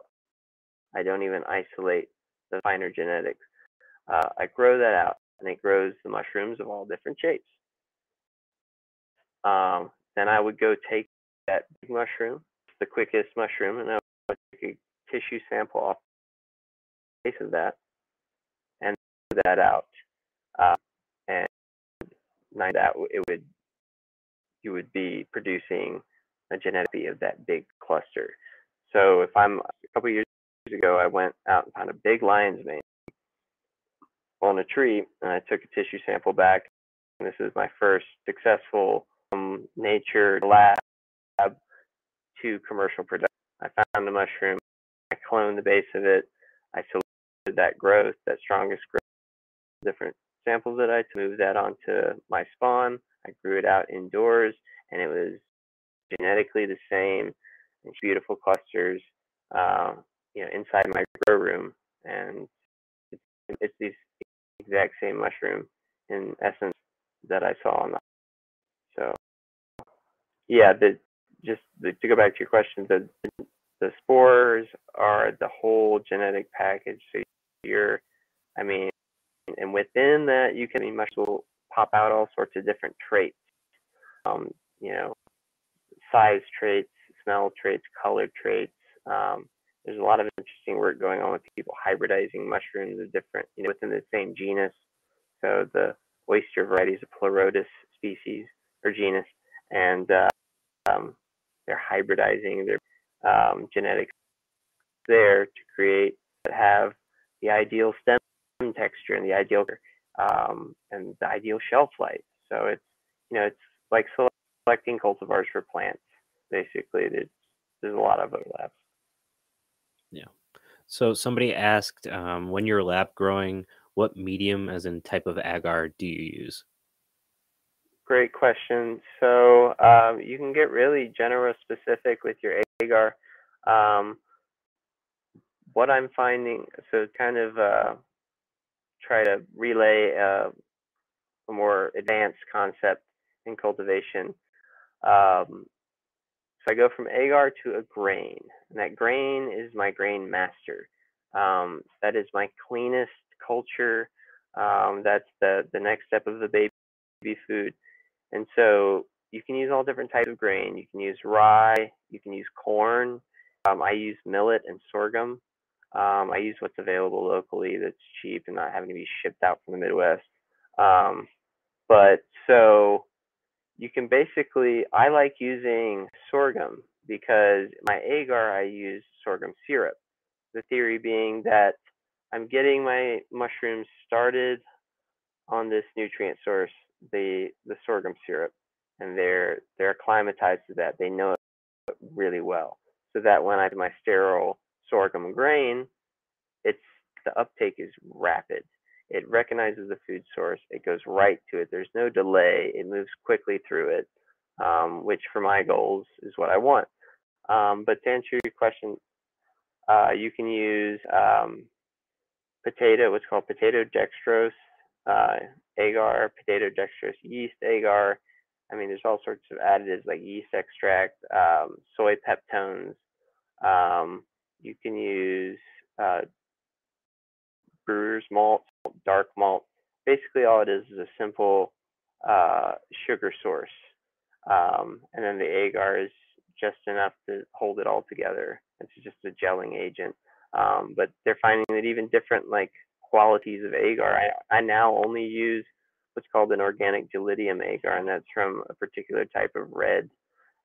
I don't even isolate the finer genetics. Uh, I grow that out, and it grows the mushrooms of all different shapes. Um, then I would go take that big mushroom, the quickest mushroom, and I would take a tissue sample off the base of that, and that out. Uh, and that it would you would be producing a genetic of that big cluster. So if I'm a couple years ago, I went out and found a big lion's mane on a tree, and I took a tissue sample back. And this is my first successful um, nature lab to commercial production. I found the mushroom, I cloned the base of it, I selected that growth, that strongest growth, different samples that I moved that onto my spawn. I grew it out indoors, and it was genetically the same, beautiful clusters, uh, you know, inside my grow room, and it's, it's the exact same mushroom in essence that I saw on the. So, yeah, the just the, to go back to your question, the the spores are the whole genetic package. So you're, I mean, and within that, you can mushrooms will pop out all sorts of different traits. Um, you know, size traits, smell traits, color traits. Um, there's a lot of interesting work going on with people hybridizing mushrooms of different, you know, within the same genus. So the oyster varieties of Pleurotus species or genus, and uh, um, they're hybridizing their um, genetics there to create that have the ideal stem texture and the ideal um, and the ideal shelf life. So it's you know it's like selecting cultivars for plants. Basically, there's, there's a lot of overlaps. Yeah. So somebody asked, um, when you're lab growing, what medium, as in type of agar, do you use? Great question. So um, you can get really general specific with your agar. Um, what I'm finding, so kind of uh, try to relay uh, a more advanced concept in cultivation. Um, so I go from agar to a grain, and that grain is my grain master. Um, that is my cleanest culture. Um, that's the the next step of the baby food, and so you can use all different types of grain. You can use rye, you can use corn. Um, I use millet and sorghum. Um, I use what's available locally that's cheap and not having to be shipped out from the Midwest. Um, but so you can basically, I like using sorghum because my agar I use sorghum syrup. The theory being that I'm getting my mushrooms started on this nutrient source, the the sorghum syrup, and they're they're acclimatized to that. They know it really well, so that when I do my sterile sorghum grain, it's the uptake is rapid. It recognizes the food source. It goes right to it. There's no delay. It moves quickly through it, um, which for my goals is what I want. Um, but to answer your question, uh, you can use um, potato, what's called potato dextrose, uh, agar, potato dextrose yeast agar. I mean, there's all sorts of additives like yeast extract, um, soy peptones. Um, you can use uh, brewer's malt, dark malt. Basically, all it is is a simple uh, sugar source. Um, and then the agar is just enough to hold it all together. It's just a gelling agent. Um, but they're finding that even different like qualities of agar, I, I now only use what's called an organic gelidium agar, and that's from a particular type of red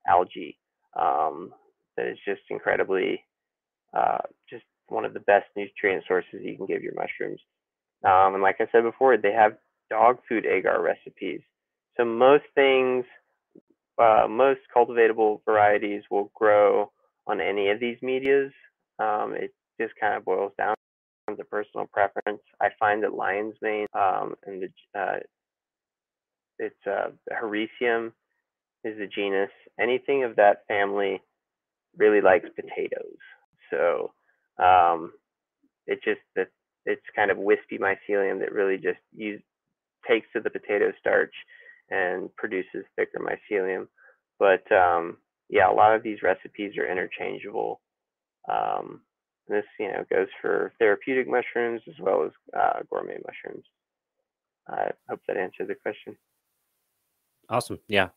algae um, that is just incredibly, uh, just one of the best nutrient sources you can give your mushrooms. Um, and like I said before, they have dog food agar recipes. So most things, uh, most cultivatable varieties will grow on any of these medias. Um, it just kind of boils down to personal preference. I find that lion's mane um, and the uh, it's uh, Hericium is the genus. Anything of that family really likes potatoes. So um, it just that it's kind of wispy mycelium that really just use, takes to the potato starch and produces thicker mycelium. But um, yeah, a lot of these recipes are interchangeable. Um, this, you know, goes for therapeutic mushrooms as well as uh, gourmet mushrooms. I hope that answered the question. Awesome. Yeah.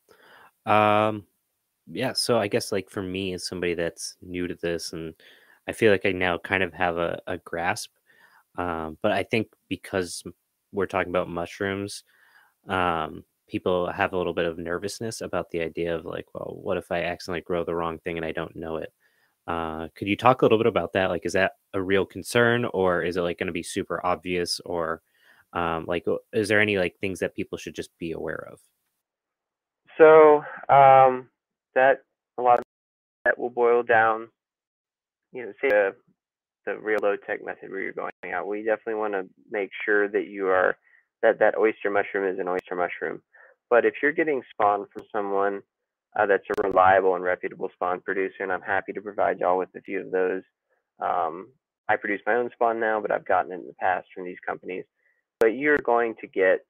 Um, yeah. So I guess like for me as somebody that's new to this and I feel like I now kind of have a, a grasp. Um, but I think because we're talking about mushrooms, um, people have a little bit of nervousness about the idea of like, well, what if I accidentally grow the wrong thing and I don't know it? Uh, could you talk a little bit about that? Like, is that a real concern, or is it like going to be super obvious, or um, like, is there any like things that people should just be aware of? So um, that a lot of that will boil down you know, say the, the real low tech method where you're going out, we definitely want to make sure that you are that that oyster mushroom is an oyster mushroom. But if you're getting spawn from someone uh, that's a reliable and reputable spawn producer, and I'm happy to provide y'all with a few of those. Um, I produce my own spawn now, but I've gotten it in the past from these companies. But you're going to get,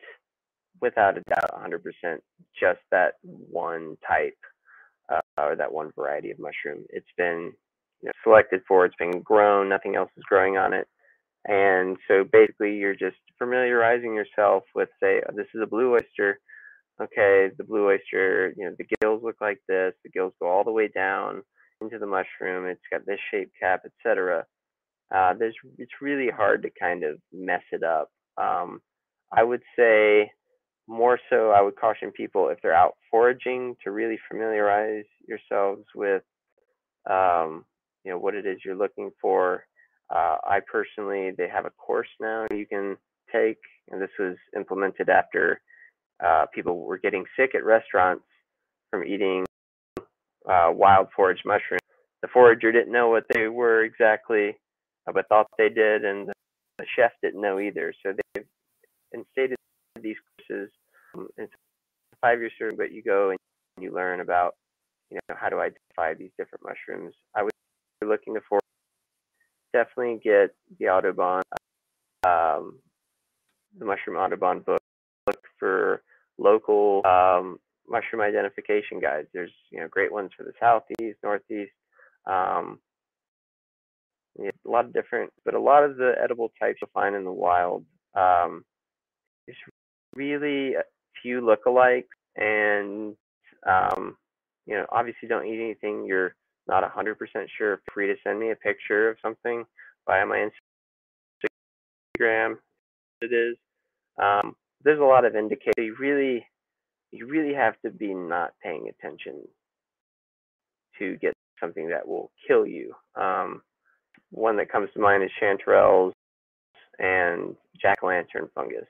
without a doubt, 100% just that one type uh, or that one variety of mushroom. It's been you know, selected for. It's been grown. Nothing else is growing on it. And so basically, you're just familiarizing yourself with, say, oh, this is a blue oyster. Okay, the blue oyster, you know, the gills look like this. The gills go all the way down into the mushroom. It's got this shape cap, etc. Uh, there's, it's really hard to kind of mess it up. Um, I would say more so, I would caution people if they're out foraging to really familiarize yourselves with um, you know what it is you're looking for. Uh, I personally, they have a course now you can take, and this was implemented after uh, people were getting sick at restaurants from eating uh, wild forage mushrooms. The forager didn't know what they were exactly, uh, but thought they did, and the chef didn't know either. So they've instated these courses. Um, it's five years through, but you go and you learn about, you know, how to identify these different mushrooms. I would you're looking for, definitely get the Audubon, um, the Mushroom Audubon book. Look for local um, mushroom identification guides. There's you know great ones for the southeast, northeast. Um, a lot of different, but a lot of the edible types you'll find in the wild. Um, there's really few lookalikes, and um, you know obviously don't eat anything you're not 100% sure, free to send me a picture of something via my Instagram. It is. Um, there's a lot of indicators. You really, you really have to be not paying attention to get something that will kill you. Um, one that comes to mind is chanterelles and jack lantern fungus,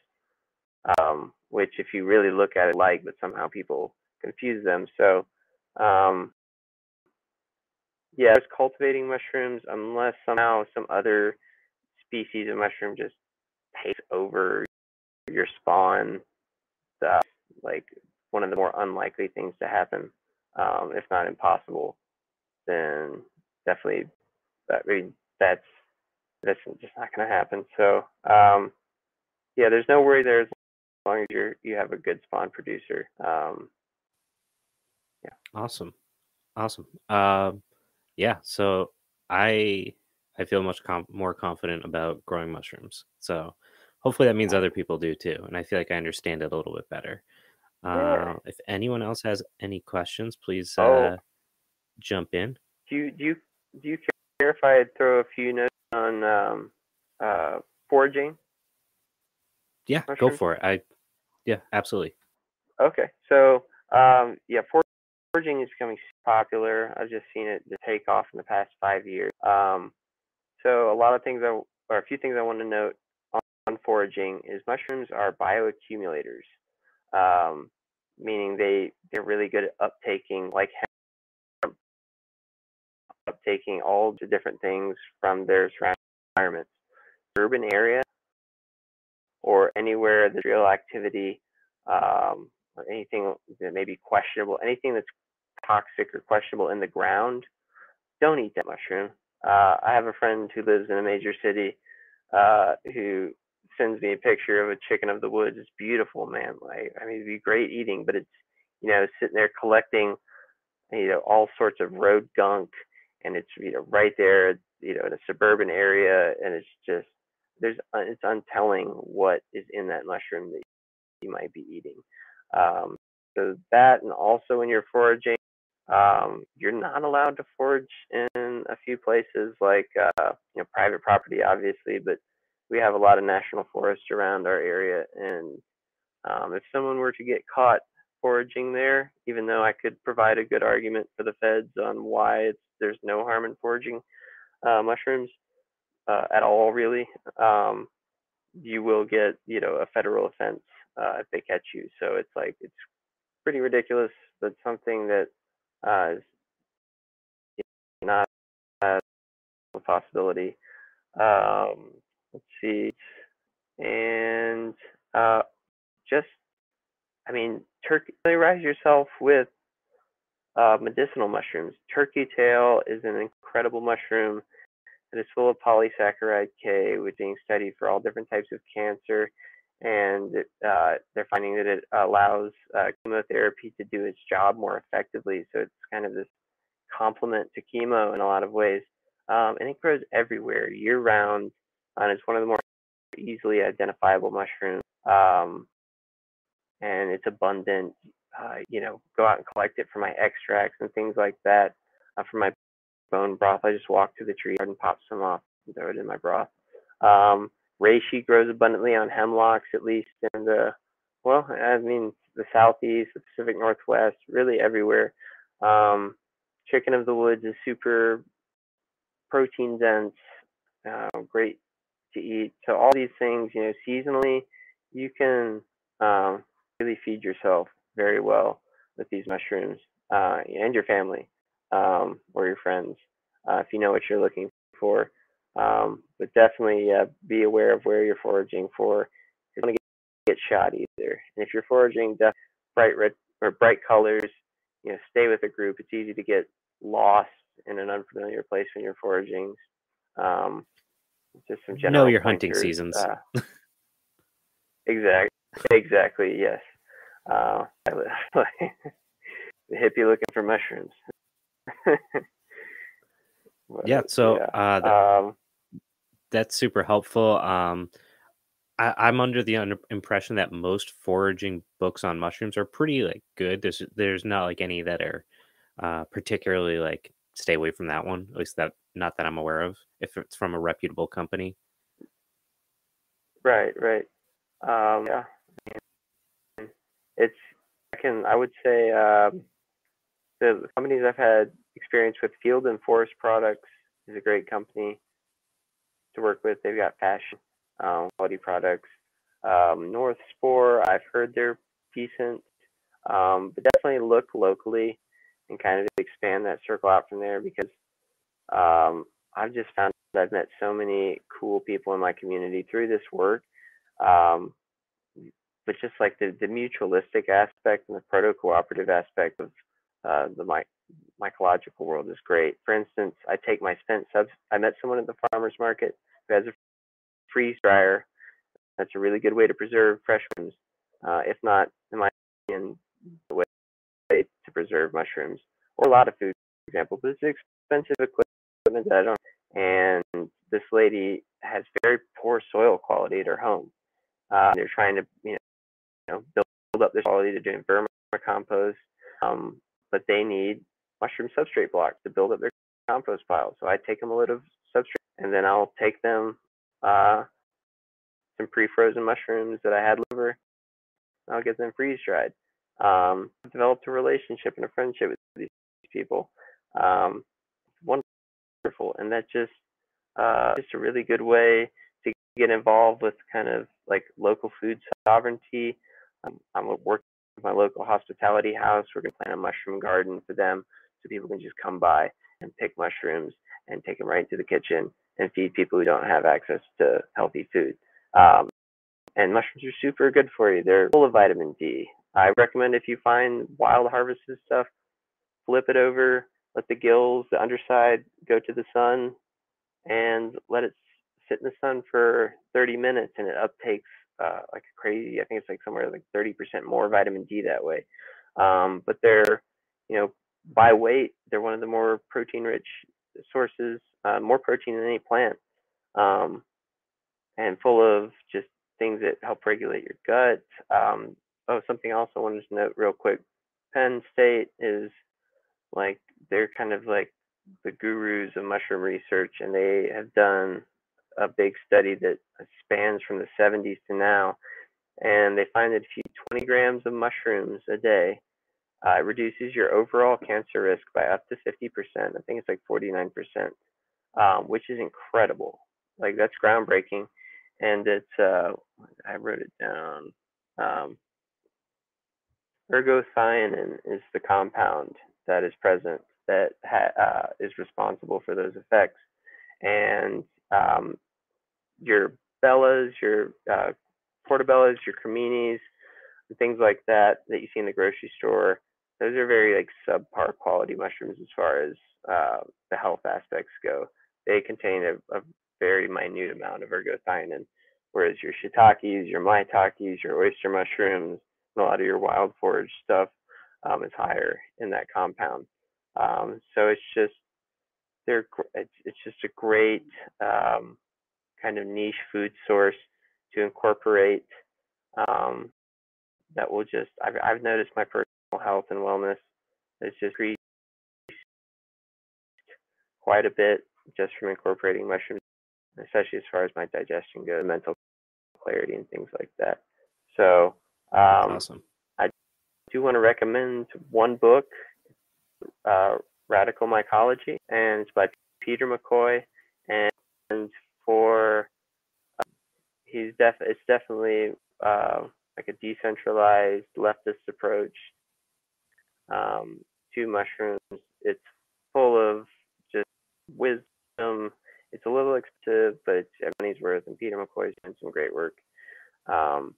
um, which, if you really look at it, like, but somehow people confuse them. So, um, yeah, cultivating mushrooms unless somehow some other species of mushroom just takes over your spawn. That's like one of the more unlikely things to happen, um, if not impossible. Then definitely, that that's that's just not going to happen. So um, yeah, there's no worry there as long as you you have a good spawn producer. Um, yeah. Awesome. Awesome. Um, yeah. So I I feel much com- more confident about growing mushrooms. So hopefully that means other people do too, and I feel like I understand it a little bit better. Uh, If anyone else has any questions, please uh, oh. jump in. Do you do you do you care if I throw a few notes on um, uh, foraging? Yeah, go for it. I yeah, absolutely. Okay, so um, yeah, foraging is becoming popular. I've just seen it take off in the past five years. Um, so a lot of things I, or a few things I want to note on, on foraging is mushrooms are bioaccumulators, um, meaning they they're really good at uptaking like uptaking all the different things from their surrounding environments. Urban area or anywhere there's real activity um, or anything that may be questionable, anything that's toxic or questionable in the ground, don't eat that mushroom. Uh, I have a friend who lives in a major city uh, who sends me a picture of a chicken of the woods. It's beautiful, man. Like, I mean, it'd be great eating, but it's, you know, sitting there collecting, you know, all sorts of road gunk, and it's, you know, right there, you know, in a suburban area, and it's just, there's, uh, it's untelling what is in that mushroom that you might be eating. Um, so that, and also when you're foraging, um, you're not allowed to forage in a few places like uh, you know private property, obviously, but we have a lot of national forests around our area, and um, if someone were to get caught foraging there, even though I could provide a good argument for the feds on why it's, there's no harm in foraging uh, mushrooms uh, at all, really, um, you will get you know a federal offense uh, if they catch you. So it's like it's pretty ridiculous. But something that uh, not a possibility. Um, let's see, and uh, just, I mean, turkey. Familiarize yourself with uh, medicinal mushrooms. Turkey tail is an incredible mushroom that is full of polysaccharide K, which is being studied for all different types of cancer and uh, they're finding that it allows uh, chemotherapy to do its job more effectively. So it's kind of this complement to chemo in a lot of ways. Um, and it grows everywhere year round, and it's one of the more easily identifiable mushrooms. Um, and it's abundant. Uh, you know, go out and collect it for my extracts and things like that. Uh, for my bone broth, I just walk to the tree and pop some off and throw it in my broth. Um, reishi grows abundantly on hemlocks, at least in the well, I mean the southeast, the Pacific Northwest, really everywhere. Um, chicken of the woods is super protein dense, uh, great to eat. So all these things, you know, seasonally, you can um, really feed yourself very well with these mushrooms uh, and your family um, or your friends uh, if you know what you're looking for. Um, but definitely uh, be aware of where you're foraging for. You don't want to get, shot either. And if you're foraging bright red or bright colors, you know, stay with a group. It's easy to get lost in an unfamiliar place when you're foraging. Um, just some general. Know your hunting seasons. Uh, exactly. Exactly. Yes. Uh, the hippie looking for mushrooms. yeah. So yeah. Uh, the, um, that's super helpful. Um, I, am under the under impression that most foraging books on mushrooms are pretty like good. There's there's not like any that are uh, particularly like stay away from that one. At least that not that I'm aware of. If it's from a reputable company, Right, right. Um, yeah, it's I can I would say um, the companies I've had experience with, Field and Forest Products is a great company to work with. They've got fashion um, quality products. Um, North Spore, I've heard they're decent, um, but definitely look locally and kind of expand that circle out from there because um, I've just found I've met so many cool people in my community through this work. Um, but just like the, the mutualistic aspect and the proto cooperative aspect of uh, the my, mycological world is great. For instance, I take my spent subs. I met someone at the farmer's market who has a freeze dryer. That's a really good way to preserve fresh ones. Uh, if not, in my opinion, the way to preserve mushrooms or a lot of food, for example. But it's expensive equipment that I don't. And this lady has very poor soil quality at her home. Uh, they're trying to, you know, you know, build up this quality. They're doing vermicompost, um, but they need mushroom substrate blocks to build up their compost pile. So I take them a little of substrate, and then I'll take them uh, some pre-frozen mushrooms that I had liver. I'll get them freeze dried. Um, developed a relationship and a friendship with these people. Um, wonderful, and that just uh, just a really good way to get involved with kind of like local food sovereignty. Um, I'm working with my local hospitality house. We're gonna plant a mushroom garden for them, so people can just come by and pick mushrooms and take them right into the kitchen and feed people who don't have access to healthy food. Um, and mushrooms are super good for you. They're full of vitamin D. I recommend if you find wild harvested stuff, flip it over, let the gills, the underside, go to the sun, and let it sit in the sun for 30 minutes, and it uptakes uh, like crazy. I think it's like somewhere like 30% more vitamin D that way. Um, but they're, you know, by weight, they're one of the more protein-rich sources, uh, more protein than any plant, um, and full of just things that help regulate your gut. Um, oh, something else I wanted to note real quick. Penn State is like they're kind of like the gurus of mushroom research, and they have done a big study that spans from the 70s to now, and they find that if you 20 grams of mushrooms a day, uh, it reduces your overall cancer risk by up to 50%. I think it's like 49%, um, which is incredible. Like that's groundbreaking, and it's uh, I wrote it down. Um, ergothioneine is the compound that is present that ha- uh, is responsible for those effects. And um, your bellas, your uh, portobellas, your creminis, things like that that you see in the grocery store, those are very like subpar quality mushrooms as far as uh, the health aspects go. They contain a, a very minute amount of ergothioneine, whereas your shiitakes, your maitakes, your oyster mushrooms, and a lot of your wild forage stuff um, is higher in that compound. Um, so it's just they're it's, it's just a great um, kind of niche food source to incorporate um, that will just I've, I've noticed my personal health and wellness has just increased quite a bit just from incorporating mushrooms, especially as far as my digestion goes, mental clarity and things like that. So um, awesome. I do want to recommend one book uh, Radical Mycology, and it's by Peter McCoy. And for uh, he's def it's definitely uh, like a decentralized leftist approach um, to mushrooms. It's full of just wisdom. It's a little expensive, but it's everybody's worth. And Peter McCoy's doing some great work. Um,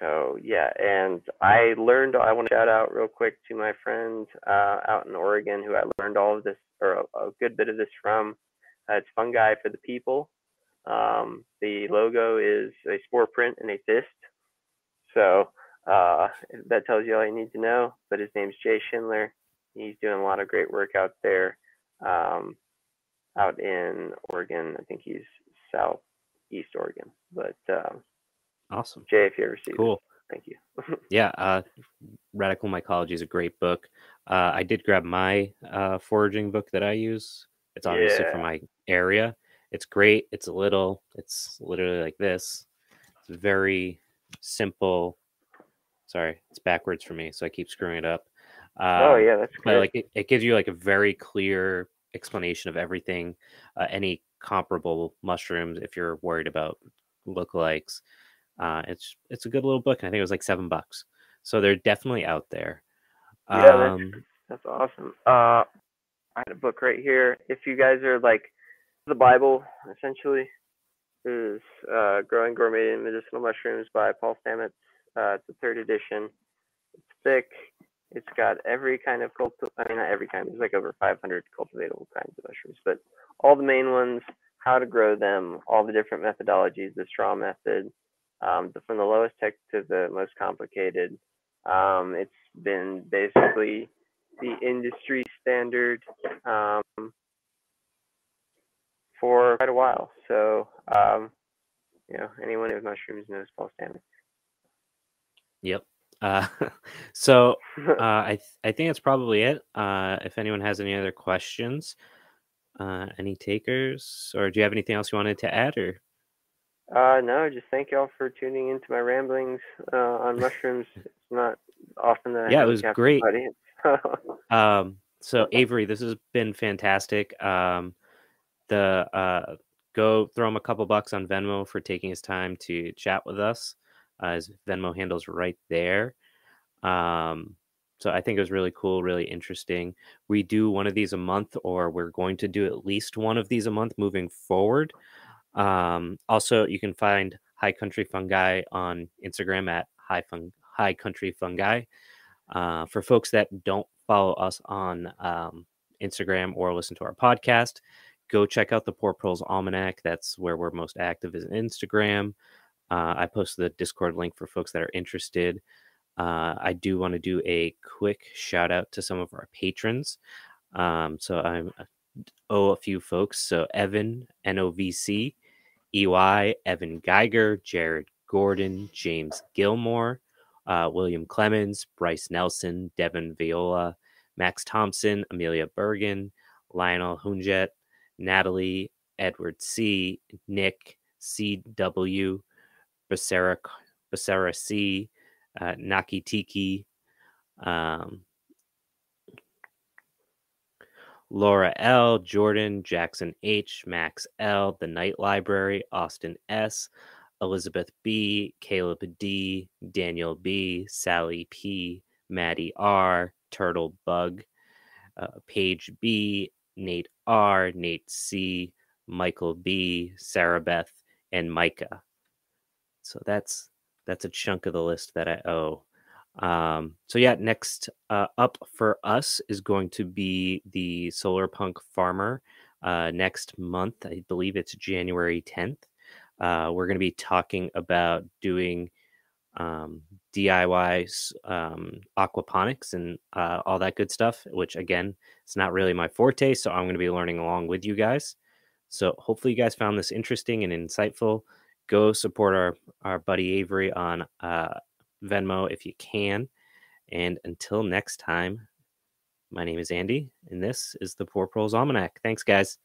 so yeah, and I learned. I want to shout out real quick to my friend uh, out in Oregon who I learned all of this or a, a good bit of this from. Uh, it's fungi for the people. Um, the logo is a spore print and a fist. So uh, that tells you all you need to know. But his name's Jay Schindler. He's doing a lot of great work out there, um, out in Oregon. I think he's southeast Oregon, but. Um, Awesome. Jay, if you ever see cool. Thank you. yeah, uh, Radical Mycology is a great book. Uh, I did grab my uh, foraging book that I use. It's obviously Yeah. from my area. It's great. It's a little. It's literally like this. It's very simple. Sorry, it's backwards for me, so I keep screwing it up. oh Um, yeah, that's but like it, it gives you like a very clear explanation of everything uh, any comparable mushrooms if you're worried about lookalikes uh it's it's a good little book and i think it was like seven bucks so they're definitely out there Yeah, that's- um That's awesome. Uh, I had a book right here. If you guys are like the Bible, essentially, is uh, Growing Gourmet and Medicinal Mushrooms by Paul Stamets. Uh, it's the third edition. It's thick. It's got every kind of culti- I mean, not every kind. There's like over 500 cultivatable kinds of mushrooms, but all the main ones, how to grow them, all the different methodologies, the straw method, um, the, from the lowest tech to the most complicated. Um, it's been basically the industry standard um, for quite a while. So, um, you know, anyone with mushrooms knows Paul Stamets. Yep uh so uh i th- i think that's probably it uh if anyone has any other questions uh any takers or do you have anything else you wanted to add or uh, no, just thank y'all for tuning into my ramblings uh, on mushrooms. It's not often that I Yeah, it was great. Um, so Avery, this has been fantastic. Um, the uh, go throw him a couple bucks on Venmo for taking his time to chat with us. Uh, his Venmo handle's right there. Um, so I think it was really cool, really interesting. We do one of these a month, or we're going to do at least one of these a month moving forward. Um, also, you can find High Country Fungi on Instagram at High Fun High Country Fungi. Uh, for folks that don't follow us on um, Instagram or listen to our podcast, go check out the Poor Proles Almanac. That's where we're most active is Instagram. Uh, I posted the Discord link for folks that are interested. Uh, I do want to do a quick shout out to some of our patrons. Um, so I'm owe a few folks. So Evan NOVC, EY, Evan Geiger, Jared Gordon, James Gilmore, uh, William Clemens, Bryce Nelson, Devin Viola, Max Thompson, Amelia Bergen, Lionel Hunjet, Natalie, Edward C, Nick, CW, Becerra, Becerra C, uh, Naki Tiki, um, Laura L, Jordan, Jackson H, Max L, The Night Library, Austin S, Elizabeth B, Caleb D, Daniel B, Sally P, Maddie R, Turtle Bug, uh, Paige B, Nate R, Nate C, Michael B, Sarah Beth, and Micah. So that's that's a chunk of the list that I owe. Um, so yeah, next uh, up for us is going to be the Solar Punk Farmer uh, next month. I believe it's January 10th. Uh, we're going to be talking about doing um, DIY um, aquaponics and uh, all that good stuff, which again, it's not really my forte. So I'm going to be learning along with you guys. So hopefully you guys found this interesting and insightful. Go support our, our buddy Avery on uh, Venmo if you can. And until next time, my name is Andy, and this is the Poor Proles Almanac. Thanks, guys.